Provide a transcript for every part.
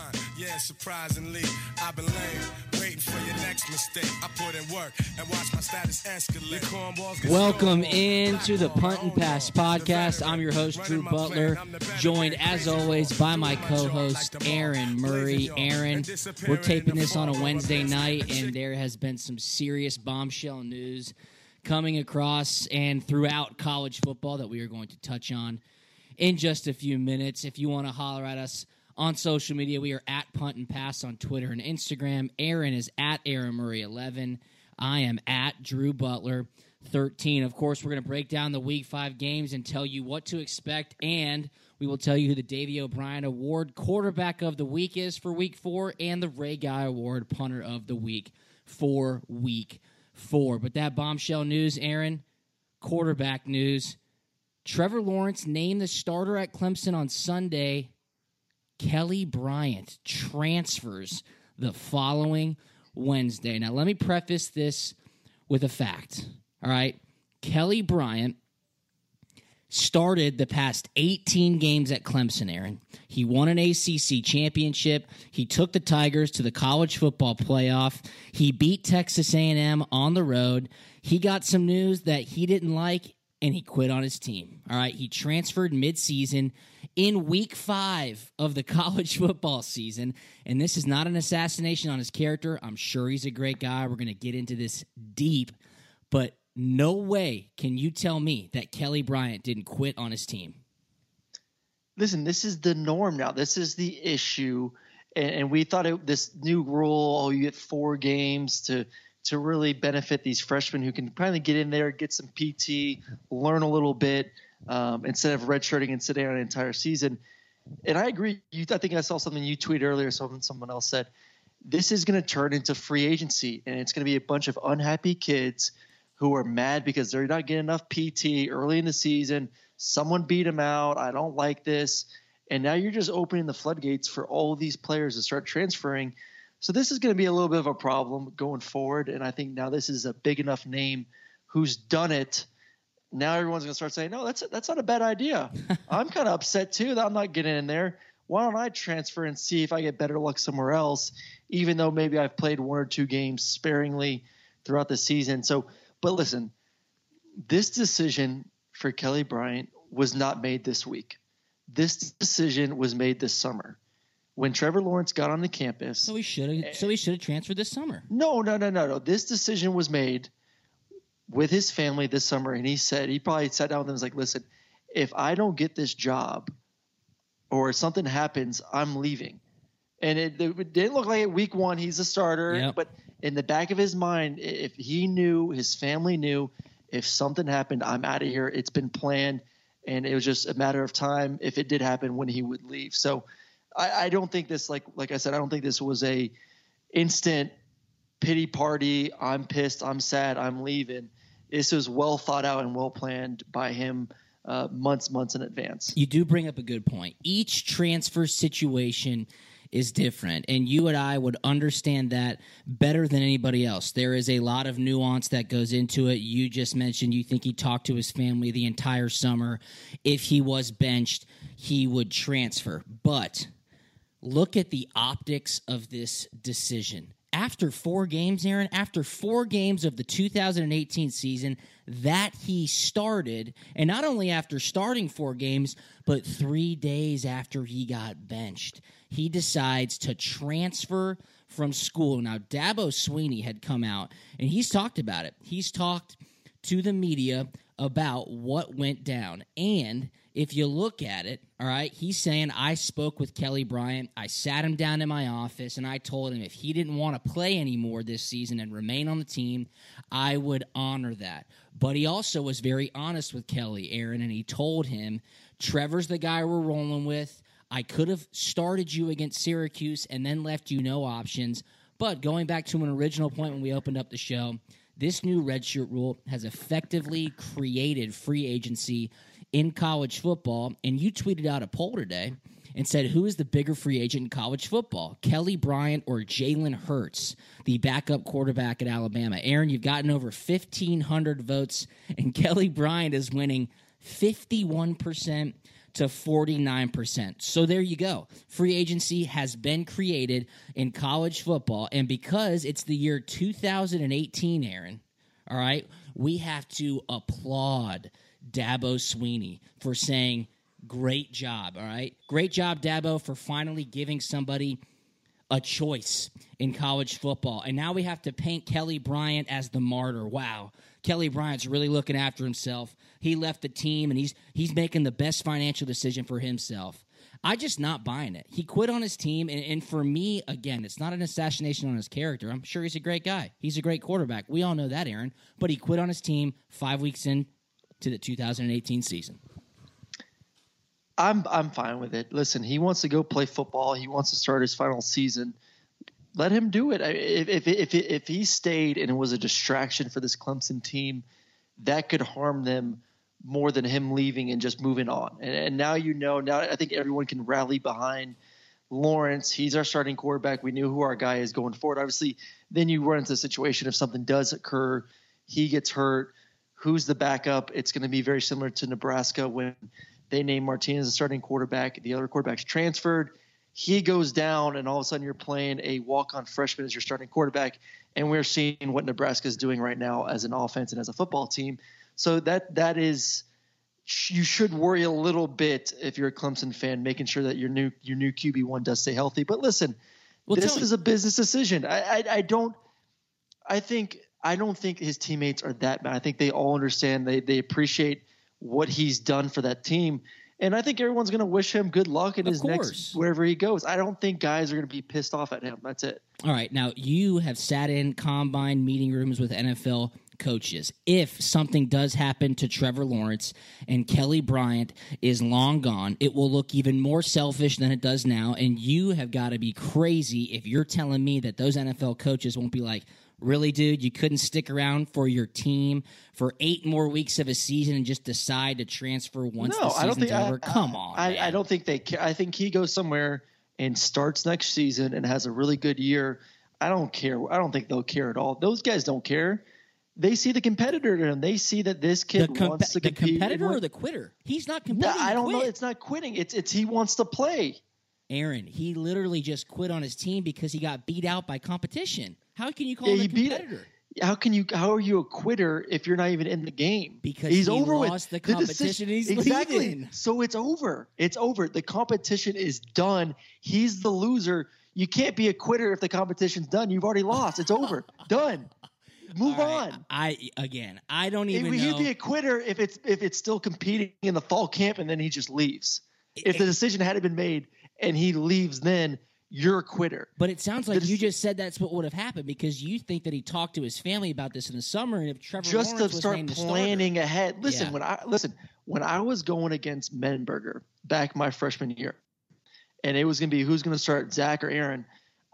Yeah, surprisingly, I've been laying, waiting for your next mistake. I put in work and watch my status escalate. Cornballs get Welcome into the Punt and Pass podcast. I'm your host, Drew Butler, joined as always by my co host, Aaron Murray. Aaron, we're taping this on a Wednesday night, and there has been some serious bombshell news coming across and throughout college football that we are going to touch on in just a few minutes. If you want to holler at us on social media, we are at Punt and Pass on Twitter and Instagram. Aaron is at Aaron Murray 11. I am at Drew Butler 13. Of course, we're going to break down the week five games and tell you what to expect, and we will tell you who the Davey O'Brien Award quarterback of the week is for week four and the Ray Guy Award punter of the week for week four. But that bombshell news, Aaron, quarterback news. Trevor Lawrence named the starter at Clemson on Sunday. Kelly Bryant transfers the following Wednesday. Now, let me preface this with a fact. All right. Kelly Bryant started the past 18 games at Clemson, Aaron. He won an ACC championship. He took the Tigers to the college football playoff. He beat Texas A&M on the road. He got some news that he didn't like and he quit on his team. All right, he transferred midseason in week 5 of the college football season, and this is not an assassination on his character. I'm sure he's a great guy. We're going to get into this deep, but no way can you tell me that Kelly Bryant didn't quit on his team. listen, this is the norm now. This is the issue, and, and we thought it, this new rule, oh, you get four games to to really benefit these freshmen who can finally get in there, get some PT, learn a little bit um, instead of redshirting and sitting out an entire season. And I agree. You, I think I saw something you tweeted earlier. Something someone else said. This is going to turn into free agency, and it's going to be a bunch of unhappy kids who are mad because they're not getting enough PT early in the season. Someone beat them out. I don't like this. And now you're just opening the floodgates for all these players to start transferring. So this is going to be a little bit of a problem going forward. And I think now this is a big enough name who's done it. Now everyone's going to start saying, no, that's that's not a bad idea. I'm kind of upset too that I'm not getting in there. Why don't I transfer and see if I get better luck somewhere else, even though maybe I've played one or two games sparingly throughout the season. So, but listen, this decision for Kelly Bryant was not made this week. This decision was made this summer when Trevor Lawrence got on the campus. So he should have so he should have transferred this summer. No, no, no, no, no. This decision was made with his family this summer, and he said he probably sat down with them and was like, "Listen, if I don't get this job, or something happens, I'm leaving." And it, it didn't look like at week one he's a starter, Yep. but in the back of his mind, if he knew, his family knew, if something happened, I'm out of here. It's been planned, and it was just a matter of time if it did happen when he would leave. So, I, I don't think this, like like I said, I don't think this was a instant pity party. I'm pissed. I'm sad. I'm leaving. This was well thought out and well planned by him uh, months, months in advance. You do bring up a good point. Each transfer situation is different, and you and I would understand that better than anybody else. There is a lot of nuance that goes into it. You just mentioned you think he talked to his family the entire summer. If he was benched, he would transfer. But look at the optics of this decision. After four games, Aaron, after four games of the 2018 season that he started, and not only after starting four games, but three days after he got benched, he decides to transfer from school. Now, Dabo Swinney had come out and he's talked about it. He's talked to the media about what went down. And if you look at it, all right, he's saying, I spoke with Kelly Bryant. I sat him down in my office and I told him if he didn't want to play anymore this season and remain on the team, I would honor that. But he also was very honest with Kelly, Aaron, and he told him, Trevor's the guy we're rolling with. I could have started you against Syracuse and then left you no options. But going back to an original point when we opened up the show, this new redshirt rule has effectively created free agency in college football. And you tweeted out a poll today and said, Who is the bigger free agent in college football, Kelly Bryant or Jalen Hurts, the backup quarterback at Alabama? Aaron, you've gotten over 1,500 votes, and Kelly Bryant is winning 51% to 49%. So there you go. Free agency has been created in college football. And because it's the year 2018, Aaron, all right, we have to applaud Dabo Swinney for saying, great job, all right? Great job, Dabo, for finally giving somebody a choice in college football. And now we have to paint Kelly Bryant as the martyr. Wow. Kelly Bryant's really looking after himself. He left the team and he's he's making the best financial decision for himself. I just not buying it. He quit on his team, and, and, for me, again, it's not an assassination on his character. I'm sure he's a great guy. He's a great quarterback. We all know that, Aaron. But he quit on his team five weeks in to the 2018 season. I'm I'm fine with it. Listen, he wants to go play football. He wants to start his final season let him do it. If if if if he stayed and it was a distraction for this Clemson team, that could harm them more than him leaving and just moving on. And, and now you know. Now I think everyone can rally behind Lawrence. He's our starting quarterback. We knew who our guy is going forward. Obviously, then you run into a situation if something does occur, he gets hurt. Who's the backup? It's going to be very similar to Nebraska when they named Martinez the starting quarterback. The other quarterback's transferred he goes down, and all of a sudden you're playing a walk-on freshman as your starting quarterback, and we're seeing what Nebraska is doing right now as an offense and as a football team. So that that is you should worry a little bit if you're a Clemson fan, making sure that your new your new QB one does stay healthy. But listen, well, this is a business decision. I, I I don't. I think I don't think his teammates are that bad. I think they all understand. They they appreciate what he's done for that team. And I think everyone's going to wish him good luck in of his course. next wherever he goes. I don't think guys are going to be pissed off at him. That's it. All right. Now, you have sat in combine meeting rooms with NFL coaches. If something does happen to Trevor Lawrence and Kelly Bryant is long gone, it will look even more selfish than it does now. And you have got to be crazy if you're telling me that those NFL coaches won't be like, Really, dude, you couldn't stick around for your team for eight more weeks of a season and just decide to transfer once no, the season's I don't think, over? I, Come on, I, I, don't think they. Care. I think he goes somewhere and starts next season and has a really good year. I don't care. I don't think they'll care at all. Those guys don't care. They see the competitor in him. They see that this kid comp- wants to compete. The competitor or the quitter? He's not competing. No, I don't know. It's not quitting. It's it's he wants to play. Aaron, he literally just quit on his team because he got beat out by competition. How can you call yeah, him a competitor? How can you? How are you a quitter if you're not even in the game? Because he's he over lost with the competition. The he's exactly. So it's over. It's over. The competition is done. He's the loser. You can't be a quitter if the competition's done. You've already lost. It's over. done. Move right. on. I again, I don't even. He'd be a quitter if it's if it's still competing in the fall camp and then he just leaves. If the decision hadn't been made and he leaves, then you're a quitter. But it sounds like you just said that's what would have happened because you think that he talked to his family about this in the summer, and if Trevor just Lawrence to start planning ahead. Listen, yeah. when I listen when I was going against Mettenberger back my freshman year, and it was going to be who's going to start Zach or Aaron.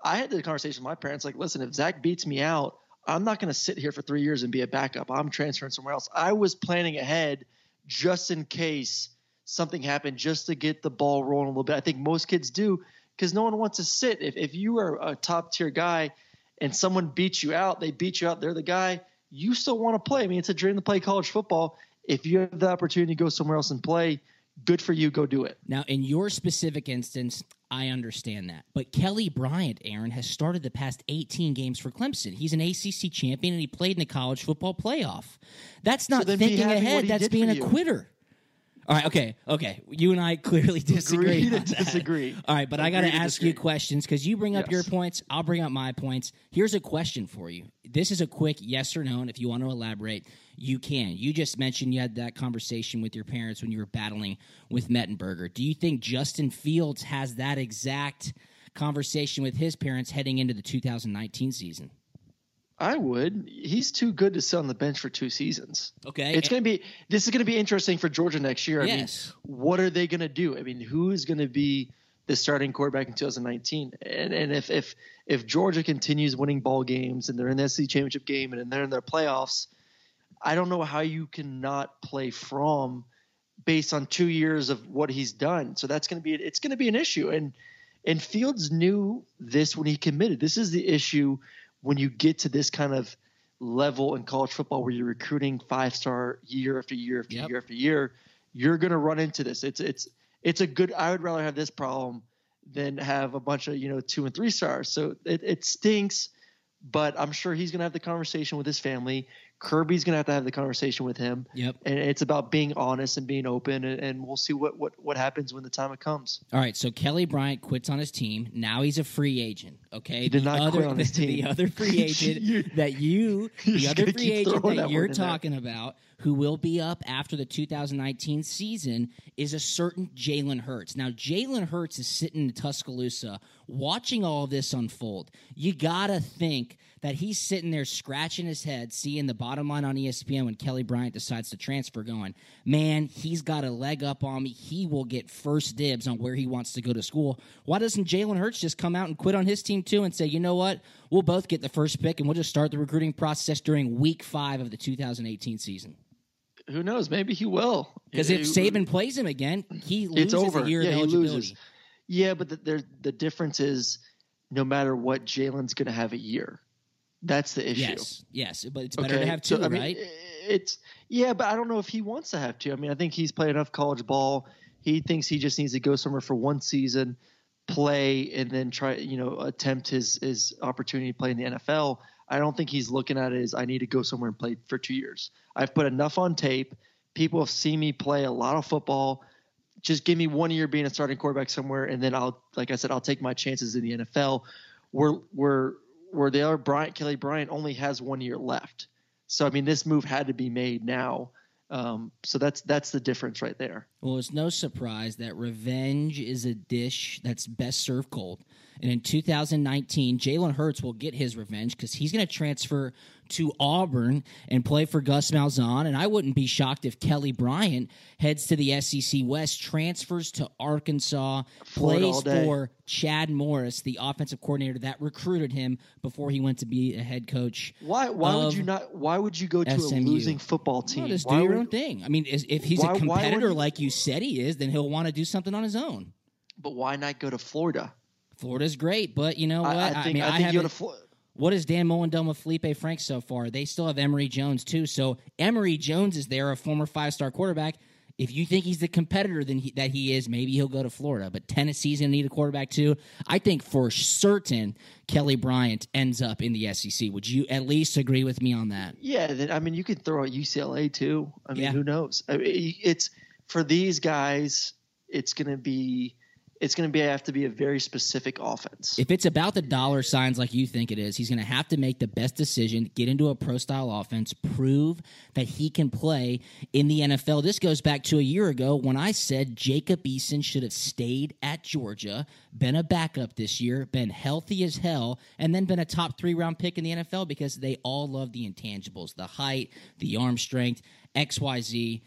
I had the conversation with my parents like, listen, if Zach beats me out, I'm not going to sit here for three years and be a backup. I'm transferring somewhere else. I was planning ahead just in case something happened, just to get the ball rolling a little bit. I think most kids do because no one wants to sit. If, if you are a top tier guy and someone beats you out, they beat you out, they're the guy, you still want to play. I mean, it's a dream to play college football. If you have the opportunity to go somewhere else and play, good for you. Go do it. Now, in your specific instance, I understand that. But Kelly Bryant, Aaron, has started the past 18 games for Clemson. He's an ACC champion and he played in the college football playoff. That's not be thinking ahead. That's being a quitter. All right, okay, okay. You and I clearly disagree. Agree to disagree. All right, but I got to Agree ask you questions because you bring up your points, I'll bring up my points. Here's a question for you. This is a quick yes or no, and if you want to elaborate, you can. You just mentioned you had that conversation with your parents when you were battling with Mettenberger. Do you think Justin Fields has that exact conversation with his parents heading into the 2019 season? I would. He's too good to sit on the bench for two seasons. Okay. It's going to be. This is going to be interesting for Georgia next year. I Yes. mean, what are they going to do? I mean, who is going to be the starting quarterback in 2019? And and if if if Georgia continues winning ball games and they're in the SEC championship game and they're in their playoffs, I don't know how you cannot play from based on two years of what he's done. So that's going to be it's going to be an issue. And and Fields knew this when he committed. This is the issue when you get to this kind of level in college football where you're recruiting five star year after year after Yep. year after year. You're going to run into this. It's it's it's a good. I would rather have this problem than have a bunch of you know two and three stars. So it, it stinks, but I'm sure he's going to have the conversation with his family. Kirby's going to have to have the conversation with him. Yep. And it's about being honest and being open, and, and we'll see what, what what happens when the time it comes. All right, so Kelly Bryant quits on his team. Now he's a free agent. Okay, He did the not other, quit on his the team. other free agent that you, the other free agent that that you're in there. talking about, who will be up after the 2019 season, is a certain Jalen Hurts. Now, Jalen Hurts is sitting in Tuscaloosa watching all of this unfold. You gotta think that he's sitting there scratching his head, seeing the bottom line on ESPN when Kelly Bryant decides to transfer, going, man, he's got a leg up on me. He will get first dibs on where he wants to go to school. Why doesn't Jalen Hurts just come out and quit on his team too and say, you know what? We'll both get the first pick and we'll just start the recruiting process during week five of the 2018 season. Who knows? Maybe he will. Because if Saban plays him again, he loses it's over. a year yeah, of he eligibility. loses. Yeah, but the, the difference is, no matter what, Jalen's going to have a year. That's the issue. Yes, yes, but it's better to have two, so, I mean, right? It's yeah, but I don't know if he wants to have two. I mean, I think he's played enough college ball. He thinks he just needs to go somewhere for one season, play, and then try, you know, attempt his his opportunity to play in the NFL. I don't think he's looking at it as I need to go somewhere and play for two years. I've put enough on tape. People have seen me play a lot of football. Just give me one year being a starting quarterback somewhere, and then I'll, like I said, I'll take my chances in the NFL. Where where where the other Bryant Kelly Bryant only has one year left. So I mean, this move had to be made now. Um, so that's that's the difference right there. Well, it's no surprise that revenge is a dish that's best served cold. And in 2019, Jalen Hurts will get his revenge because he's going to transfer to Auburn and play for Gus Malzahn. And I wouldn't be shocked if Kelly Bryant heads to the SEC West, transfers to Arkansas, plays for Chad Morris, the offensive coordinator that recruited him before he went to be a head coach. Why why would you not? Why would you go to SMU. a losing football team? Well, just why do your would- own thing. I mean, if he's Why- a competitor he- like you said he is, then he'll want to do something on his own. But why not go to Florida? Florida's great, but you know what? I, I think mean, I I, think you go to haven't. Florida. what is Dan Mullen done with Feleipe Frank so far? They still have Emory Jones too. So Emory Jones is there, a former five-star quarterback. If you think he's the competitor than he, that he is, maybe he'll go to Florida. But Tennessee's gonna need a quarterback too. I think for certain Kelly Bryant ends up in the SEC. Would you at least agree with me on that? Yeah, then, I mean, you could throw out UCLA too. I mean, Yeah. who knows? I mean, it's for these guys. It's going to be. It's going to be have to be a very specific offense. If it's about the dollar signs like you think it is, he's going to have to make the best decision, get into a pro style offense, prove that he can play in the NFL. This goes back to a year ago when I said Jacob Eason should have stayed at Georgia, been a backup this year, been healthy as hell, and then been a top three round pick in the NFL because they all love the intangibles the height, the arm strength, XYZ.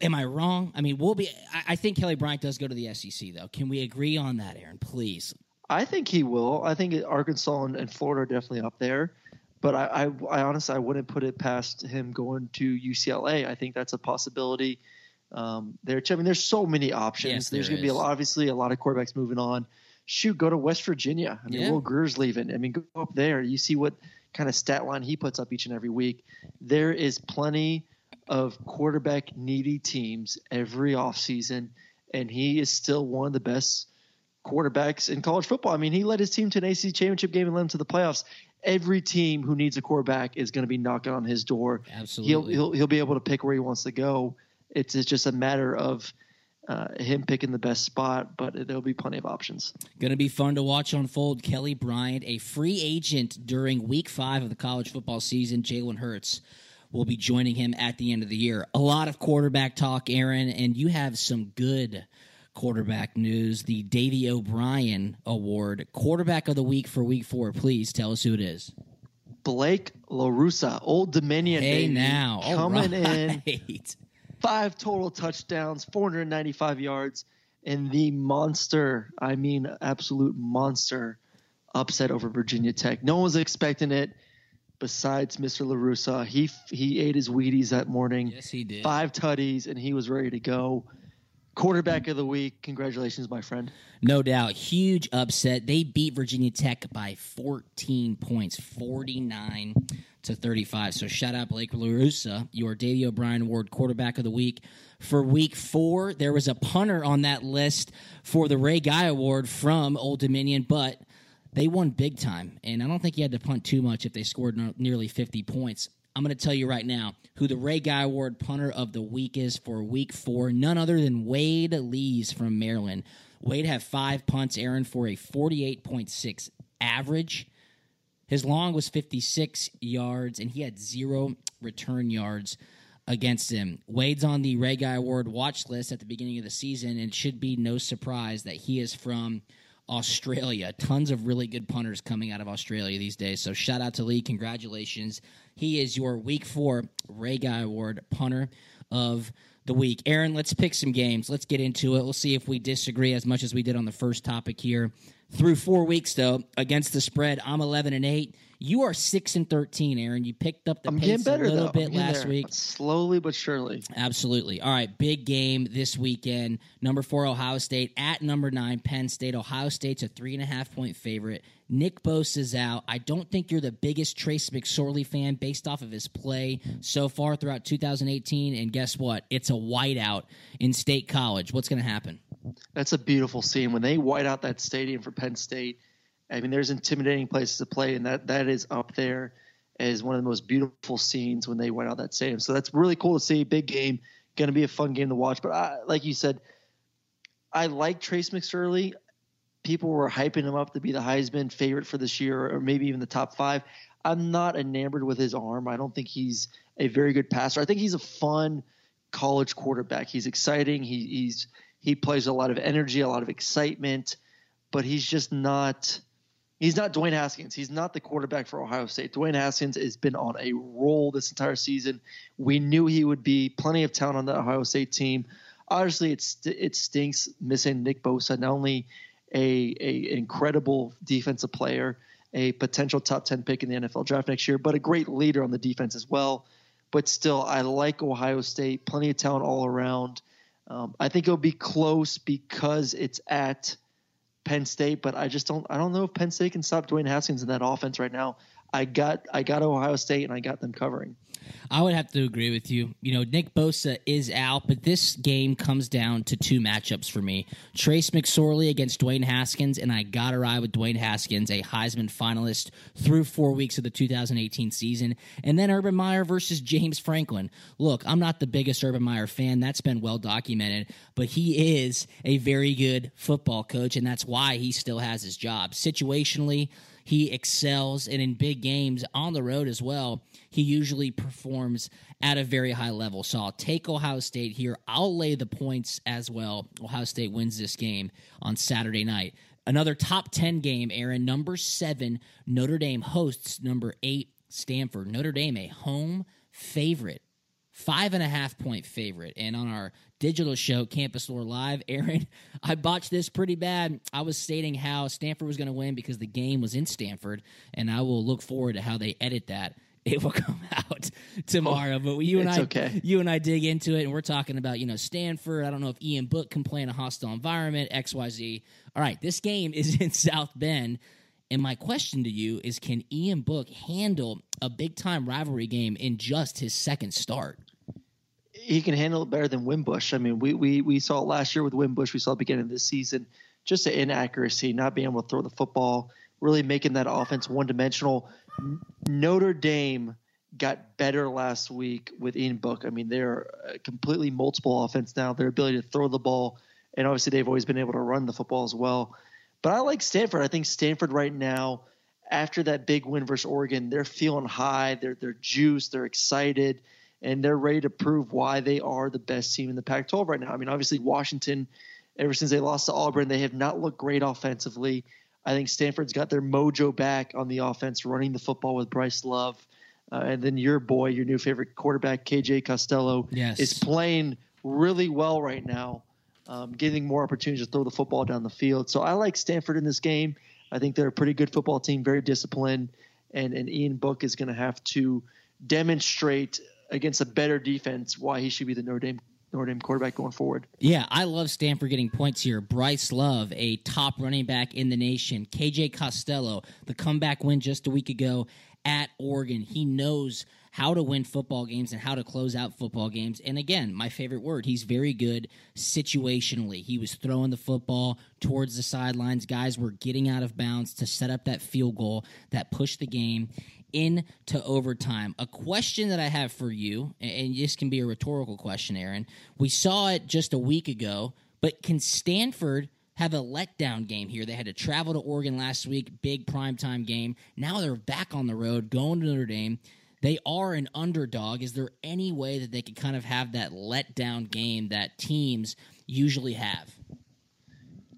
Am I wrong? I mean, we'll be. I, I think Kelly Bryant does go to the SEC, though. Can we agree on that, Aaron? Please. I think he will. I think Arkansas and, and Florida are definitely up there. But I, I, I honestly, I wouldn't put it past him going to UCLA. I think that's a possibility. Um, there, too. I mean, there's so many options. Yes, there's there going to be a lot, obviously a lot of quarterbacks moving on. Shoot, go to West Virginia. I mean, Yeah. Will Grier's leaving. I mean, go up there. You see what kind of stat line he puts up each and every week. There is plenty of quarterback needy teams every offseason, and he is still one of the best quarterbacks in college football. I mean, he led his team to an ACC championship game and led them to the playoffs. Every team who needs a quarterback is going to be knocking on his door. Absolutely. He'll, he'll, he'll be able to pick where he wants to go. It's, it's just a matter of uh, him picking the best spot, but there'll be plenty of options. Going to be fun to watch unfold. Kelly Bryant, a free agent during week five of the college football season. Jalen Hurts will be joining him at the end of the year. A lot of quarterback talk, Aaron, and you have some good quarterback news. The Davey O'Brien Award, quarterback of the week for week four. Please tell us who it is. Blake LaRussa, Old Dominion. Hey, baby, now. Coming in. right. five total touchdowns, 495 yards, and the monster, I mean, absolute monster upset over Virginia Tech. No one was expecting it besides Mr. LaRussa. He, he ate his Wheaties that morning. Yes, he did. Five tutties, and he was ready to go. Quarterback of the week. Congratulations, my friend. No doubt. Huge upset. They beat Virginia Tech by 14 points, 49 to 35. So shout out Blake LaRussa, your Davey O'Brien Award quarterback of the week. For week four, there was a punter on that list for the Ray Guy Award from Old Dominion, but they won big time. And I don't think you had to punt too much if they scored no- nearly 50 points. I'm going to tell you right now who the Ray Guy Award punter of the week is for week four. None other than Wade Lees from Maryland. Wade had five punts, Aaron, for a 48.6 average. His long was 56 yards, and he had zero return yards against him. Wade's on the Ray Guy Award watch list at the beginning of the season, and it should be no surprise that he is from Australia. Tons of really good punters coming out of Australia these days. So shout out to Lee. Congratulations. He is your week four Ray Guy Award punter of the week. Aaron, let's pick some games. Let's get into it. We'll see if we disagree as much as we did on the first topic here. Through four weeks, though, against the spread, I'm 11 and 8. You are 6 and 13, Aaron. You picked up the I'm pace better a little though. bit I'm last there. week. slowly but surely. Absolutely. All right, big game this weekend. Number four, Ohio State at number nine, Penn State. Ohio State's a three and a half point favorite. Nick Bosa's out. I don't think you're the biggest Trace McSorley fan based off of his play so far throughout 2018. And guess what? It's a whiteout in State College. What's going to happen? That's a beautiful scene when they white out that stadium for Penn State. I mean, there's intimidating places to play, and that that is up there as one of the most beautiful scenes when they went out that stadium. So that's really cool to see. Big game, going to be a fun game to watch. But I, like you said, I like Trace McSorley. People were hyping him up to be the Heisman favorite for this year, or maybe even the top five. I'm not enamored with his arm. I don't think he's a very good passer. I think he's a fun college quarterback. He's exciting. He, he's he plays a lot of energy, a lot of excitement, but he's just not. He's not Dwayne Haskins. He's not the quarterback for Ohio State. Dwayne Haskins has been on a roll this entire season. We knew he would be plenty of talent on the Ohio State team. Obviously, it's it stinks missing Nick Bosa, not only a, a incredible defensive player, a potential top ten pick in the NFL draft next year, but a great leader on the defense as well. But still, I like Ohio State. Plenty of talent all around. Um, I think it'll be close because it's at Penn State, but I just don't. I don't know if Penn State can stop Dwayne Haskins in that offense right now. I got I got Ohio State and I got them covering. I would have to agree with you. You know, Nick Bosa is out, but this game comes down to two matchups for me. Trace McSorley against Dwayne Haskins, and I gotta ride with Dwayne Haskins, a Heisman finalist through four weeks of the 2018 season. And then Urban Meyer versus James Franklin. Look, I'm not the biggest Urban Meyer fan. That's been well documented, but he is a very good football coach, and that's why he still has his job. Situationally, he excels, and in big games on the road as well, he usually performs at a very high level. So I'll take Ohio State here. I'll lay the points as well. Ohio State wins this game on Saturday night. Another top 10 game, Aaron. Number seven, Notre Dame hosts number eight, Stanford. Notre Dame, a home favorite five and a half point favorite. And on our digital show, Campus Lore Live, Aaron, I botched this pretty bad. I was stating how Stanford was going to win because the game was in Stanford, and I will look forward to how they edit that. It will come out tomorrow, but you and I, okay. you and I dig into it, and we're talking about you know Stanford. I don't know if Ian Book can play in a hostile environment, X Y Z. All right, this game is in South Bend. And my question to you is can Ian Book handle a big time rivalry game in just his second start? He can handle it better than Wimbush. I mean, we we we saw it last year with Wimbush. We saw it beginning of this season. Just the inaccuracy, not being able to throw the football, really making that offense one dimensional. Notre Dame got better last week with Ian Book. I mean, they're completely multiple offense now. Their ability to throw the ball, and obviously they've always been able to run the football as well. But I like Stanford. I think Stanford right now, after that big win versus Oregon, they're feeling high. They're they're juiced. They're excited, and they're ready to prove why they are the best team in the Pac-12 right now. I mean, obviously Washington, ever since they lost to Auburn, they have not looked great offensively. I think Stanford's got their mojo back on the offense, running the football with Bryce Love. Uh, and then your boy, your new favorite quarterback, KJ Costello, yes. is playing really well right now, um, getting more opportunities to throw the football down the field. So I like Stanford in this game. I think they're a pretty good football team, very disciplined, and, and Ian Book is going to have to demonstrate against a better defense why he should be the Notre Dame Notre Dame quarterback going forward. Yeah, I love Stanford getting points here. Bryce Love, a top running back in the nation. KJ Costello, the comeback win just a week ago at Oregon. He knows how to win football games and how to close out football games. And again, my favorite word, he's very good situationally. He was throwing the football towards the sidelines. Guys were getting out of bounds to set up that field goal that pushed the game into overtime. A question that I have for you, and this can be a rhetorical question, Aaron. We saw it just a week ago, but can Stanford have a letdown game here? They had to travel to Oregon last week, big primetime game. Now they're back on the road, going to Notre Dame. They are an underdog. Is there any way that they could kind of have that letdown game that teams usually have?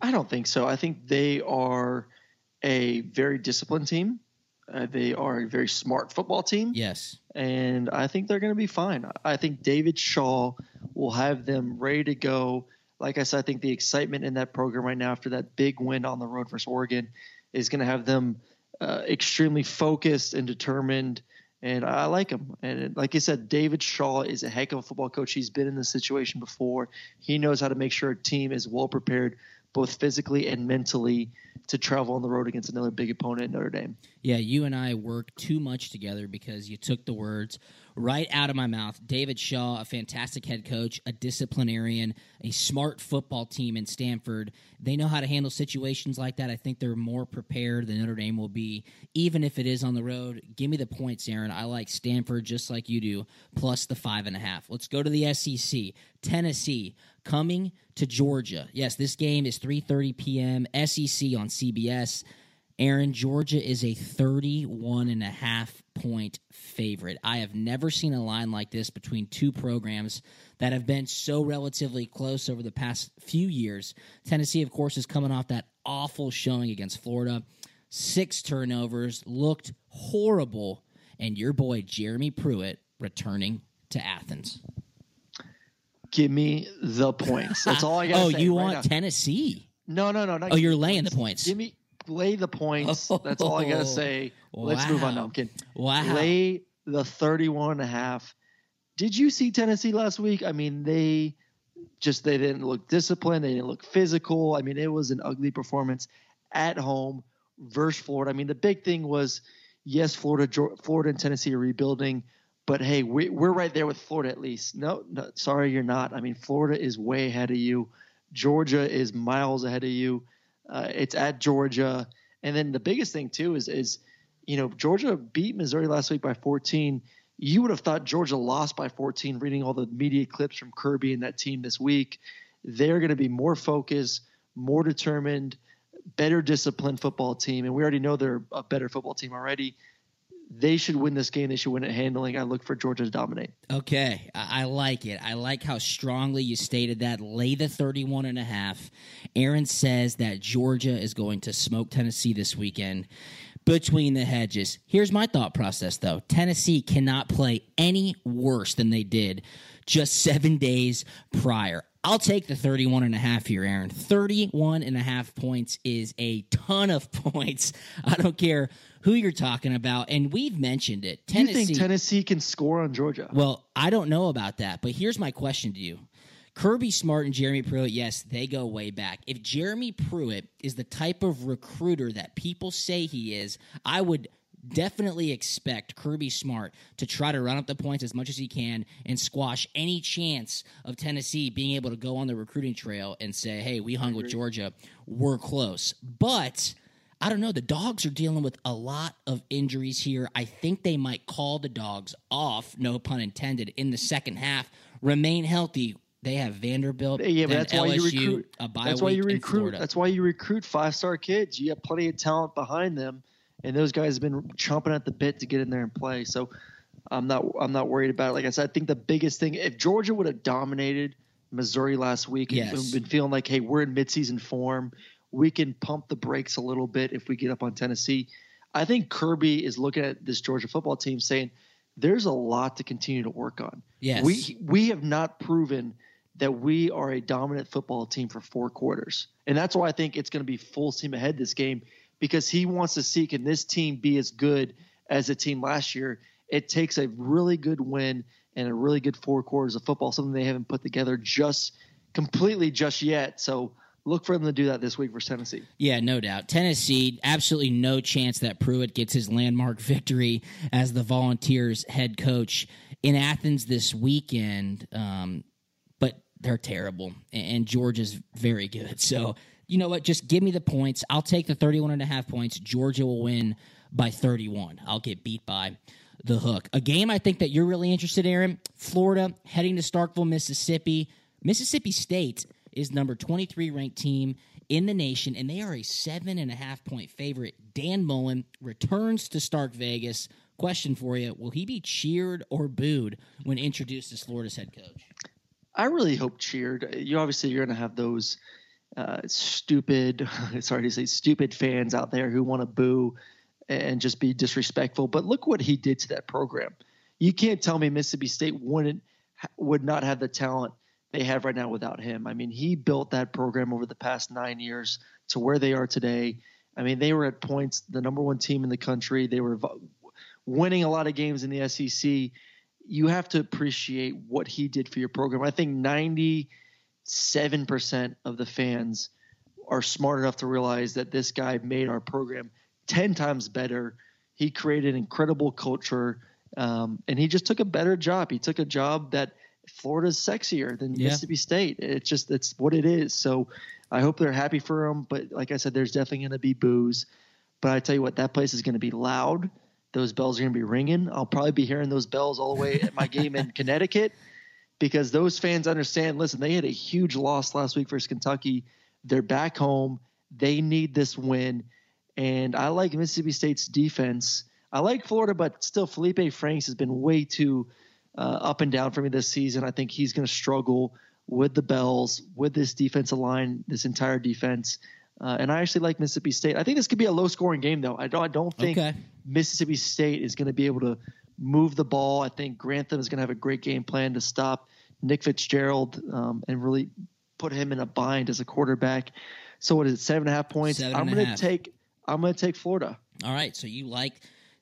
I don't think so. I think they are a very disciplined team. Uh, they are a very smart football team. Yes. And I think they're going to be fine. I think David Shaw will have them ready to go. Like I said, I think the excitement in that program right now after that big win on the road versus Oregon is going to have them uh, extremely focused and determined. And I like him. And like I said, David Shaw is a heck of a football coach. He's been in this situation before. He knows how to make sure a team is well prepared, both physically and mentally, to travel on the road against another big opponent, Notre Dame. Yeah, you and I work too much together because you took the words right out of my mouth. David Shaw, a fantastic head coach, a disciplinarian, a smart football team in Stanford. They know how to handle situations like that. I think they're more prepared than Notre Dame will be, even if it is on the road. Give me the points, Aaron. I like Stanford just like you do, plus the five and a half. Let's go to the SEC. Tennessee coming to Georgia. Yes, this game is 3:30 p.m. SEC on CBS. Aaron, Georgia is a 31 and a half point favorite. I have never seen a line like this between two programs that have been so relatively close over the past few years. Tennessee, of course, is coming off that awful showing against Florida. Six turnovers, looked horrible, and your boy Jeremy Pruitt returning to Athens. Give me the points. That's all I got. oh, say you right want now. Tennessee? No, no, no. Oh, you're laying the points. Give me lay the points. That's all I gotta say. Let's move on. No, I'm kidding. Wow. Lay the 31 and a half. Did you see Tennessee last week? I mean, they just they didn't look disciplined. They didn't look physical. I mean, it was an ugly performance at home versus Florida. I mean, the big thing was yes, Florida, Florida and Tennessee are rebuilding, but hey, we, we're right there with Florida at least. No, no, sorry, you're not. I mean, Florida is way ahead of you. Georgia is miles ahead of you. Uh, it's at Georgia, and then the biggest thing too is is you know Georgia beat Missouri last week by 14. You would have thought Georgia lost by 14. Reading all the media clips from Kirby and that team this week, they're going to be more focused, more determined, better disciplined football team, and we already know they're a better football team already. They should win this game. They should win it handling. I look for Georgia to dominate. Okay, I, I like it. I like how strongly you stated that. Lay the 31 and a half. Aaron says that Georgia is going to smoke Tennessee this weekend between the hedges. Here's my thought process though. Tennessee cannot play any worse than they did just 7 days prior. I'll take the 31 and a half here, Aaron. 31 and a half points is a ton of points. I don't care who you're talking about. And we've mentioned it. Do you think Tennessee can score on Georgia? Well, I don't know about that, but here's my question to you. Kirby Smart and Jeremy Pruitt, yes, they go way back. If Jeremy Pruitt is the type of recruiter that people say he is, I would definitely expect Kirby Smart to try to run up the points as much as he can and squash any chance of Tennessee being able to go on the recruiting trail and say, hey, we hung with Georgia. We're close. But I don't know. The dogs are dealing with a lot of injuries here. I think they might call the dogs off, no pun intended, in the second half. Remain healthy. They have Vanderbilt. Yeah, but that's LSU, why you recruit. that's why you recruit. That's why you recruit five star kids. You have plenty of talent behind them, and those guys have been chomping at the bit to get in there and play. So I'm not I'm not worried about it. Like I said, I think the biggest thing if Georgia would have dominated Missouri last week and been feeling like, hey, we're in midseason form, we can pump the brakes a little bit if we get up on Tennessee. I think Kirby is looking at this Georgia football team saying there's a lot to continue to work on. Yes. We we have not proven that we are a dominant football team for four quarters. And that's why I think it's going to be full steam ahead this game because he wants to see can this team be as good as the team last year. It takes a really good win and a really good four quarters of football, something they haven't put together just completely just yet. So look for them to do that this week for Tennessee. Yeah, no doubt. Tennessee, absolutely no chance that Pruitt gets his landmark victory as the Volunteers head coach in Athens this weekend. Um, but they're terrible, and, and Georgia's very good. So, you know what? Just give me the points. I'll take the 31 and a half points. Georgia will win by 31. I'll get beat by the hook. A game I think that you're really interested in, Florida heading to Starkville, Mississippi. Mississippi State is number 23 ranked team in the nation, and they are a seven and a half point favorite. Dan Mullen returns to Stark Vegas. Question for you: Will he be cheered or booed when introduced as Florida's head coach? I really hope cheered. You obviously you're going to have those uh, stupid, sorry to say, stupid fans out there who want to boo and just be disrespectful. But look what he did to that program. You can't tell me Mississippi State wouldn't would not have the talent they have right now without him. I mean, he built that program over the past nine years to where they are today. I mean, they were at points the number one team in the country. They were winning a lot of games in the SEC. You have to appreciate what he did for your program. I think 97% of the fans are smart enough to realize that this guy made our program 10 times better. He created incredible culture, um, and he just took a better job. He took a job that Florida's sexier than Yeah. Mississippi State. It's just that's what it is. So I hope they're happy for him. But like I said, there's definitely going to be boos. But I tell you what, that place is going to be loud. Those bells are going to be ringing. I'll probably be hearing those bells all the way at my game in Connecticut because those fans understand. Listen, they had a huge loss last week versus Kentucky. They're back home. They need this win. And I like Mississippi State's defense. I like Florida, but still, Feleipe Franks has been way too uh, up and down for me this season. I think he's going to struggle with the Bells, with this defensive line, this entire defense. Uh, and I actually like Mississippi State. I think this could be a low scoring game, though. I don't, I don't think Okay. Mississippi State is going to be able to move the ball. I think Grantham is going to have a great game plan to stop Nick Fitzgerald um, and really put him in a bind as a quarterback. So what is it? Seven and a half points. Seven I'm going to take. I'm going to take Florida. All right, so you like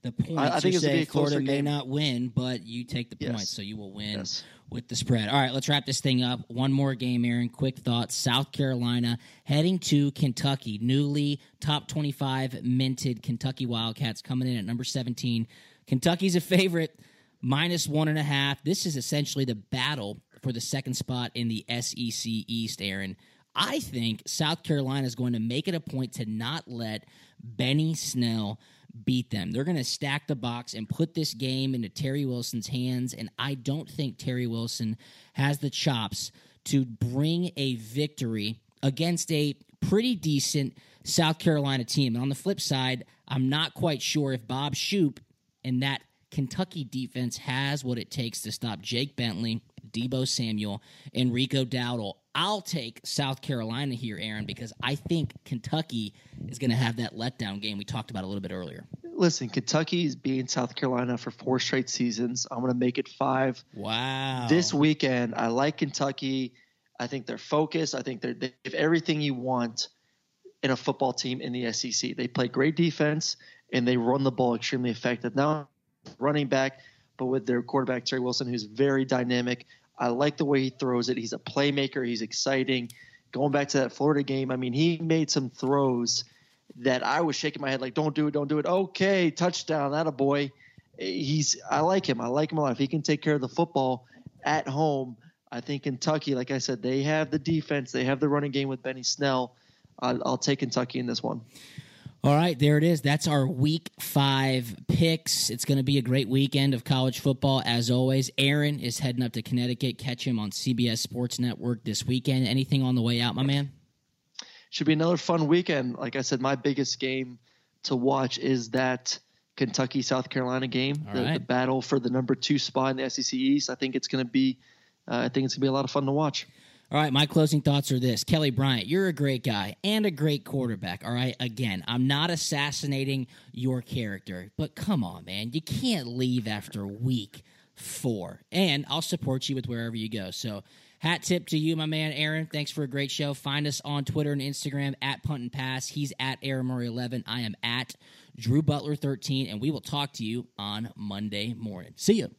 the points. I think you it's gonna say be a closer Florida may game. not win, but you take the Yes. points, so you will win Yes. with the spread. All right, let's wrap this thing up. One more game, Aaron. Quick thoughts. South Carolina heading to Kentucky. Newly top 25 minted Kentucky Wildcats coming in at number 17. Kentucky's a favorite, minus one and a half. This is essentially the battle for the second spot in the SEC East, Aaron. I think South Carolina is going to make it a point to not let Benny Snell beat them. They're going to stack the box and put this game into Terry Wilson's hands. And I don't think Terry Wilson has the chops to bring a victory against a pretty decent South Carolina team. And on the flip side, I'm not quite sure if Bob Shoop and that Kentucky defense has what it takes to stop Jake Bentley, Deebo Samuel, and Rico Dowdle. I'll take South Carolina here, Aaron, because I think Kentucky is going to have that letdown game we talked about a little bit earlier. Listen, Kentucky is beating South Carolina for four straight seasons. I'm going to make it five. Wow. this weekend. I like Kentucky. I think they're focused. I think they're, they have everything you want in a football team in the SEC. They play great defense and they run the ball extremely effective. Now, running back, but with their quarterback Terry Wilson, who's very dynamic. I like the way he throws it. He's a playmaker. He's exciting. Going back to that Florida game, I mean, he made some throws that I was shaking my head like, "Don't do it, don't do it." Okay, touchdown, that a boy. He's I like him. I like him a lot. If he can take care of the football at home, I think Kentucky, like I said, they have the defense, they have the running game with Benny Snell. I'll, I'll take Kentucky in this one. All right, there it is. That's our week five picks. It's going to be a great weekend of college football, as always. Aaron is heading up to Connecticut. Catch him on CBS Sports Network this weekend. Anything on the way out, my man? Should be another fun weekend. Like I said, my biggest game to watch is that Kentucky South Carolina game, the, right. the, battle for the number two spot in the SEC East. I think it's going to be, uh, I think it's going to be a lot of fun to watch. All right, my closing thoughts are this. Kelly Bryant, you're a great guy and a great quarterback. All right, again, I'm not assassinating your character, but come on, man. You can't leave after week four. And I'll support you with wherever you go. So, hat tip to you, my man, Aaron. Thanks for a great show. Find us on Twitter and Instagram at Punt and Pass. He's at Aaron Murray 11. I am at Drew Butler 13. And we will talk to you on Monday morning. See you.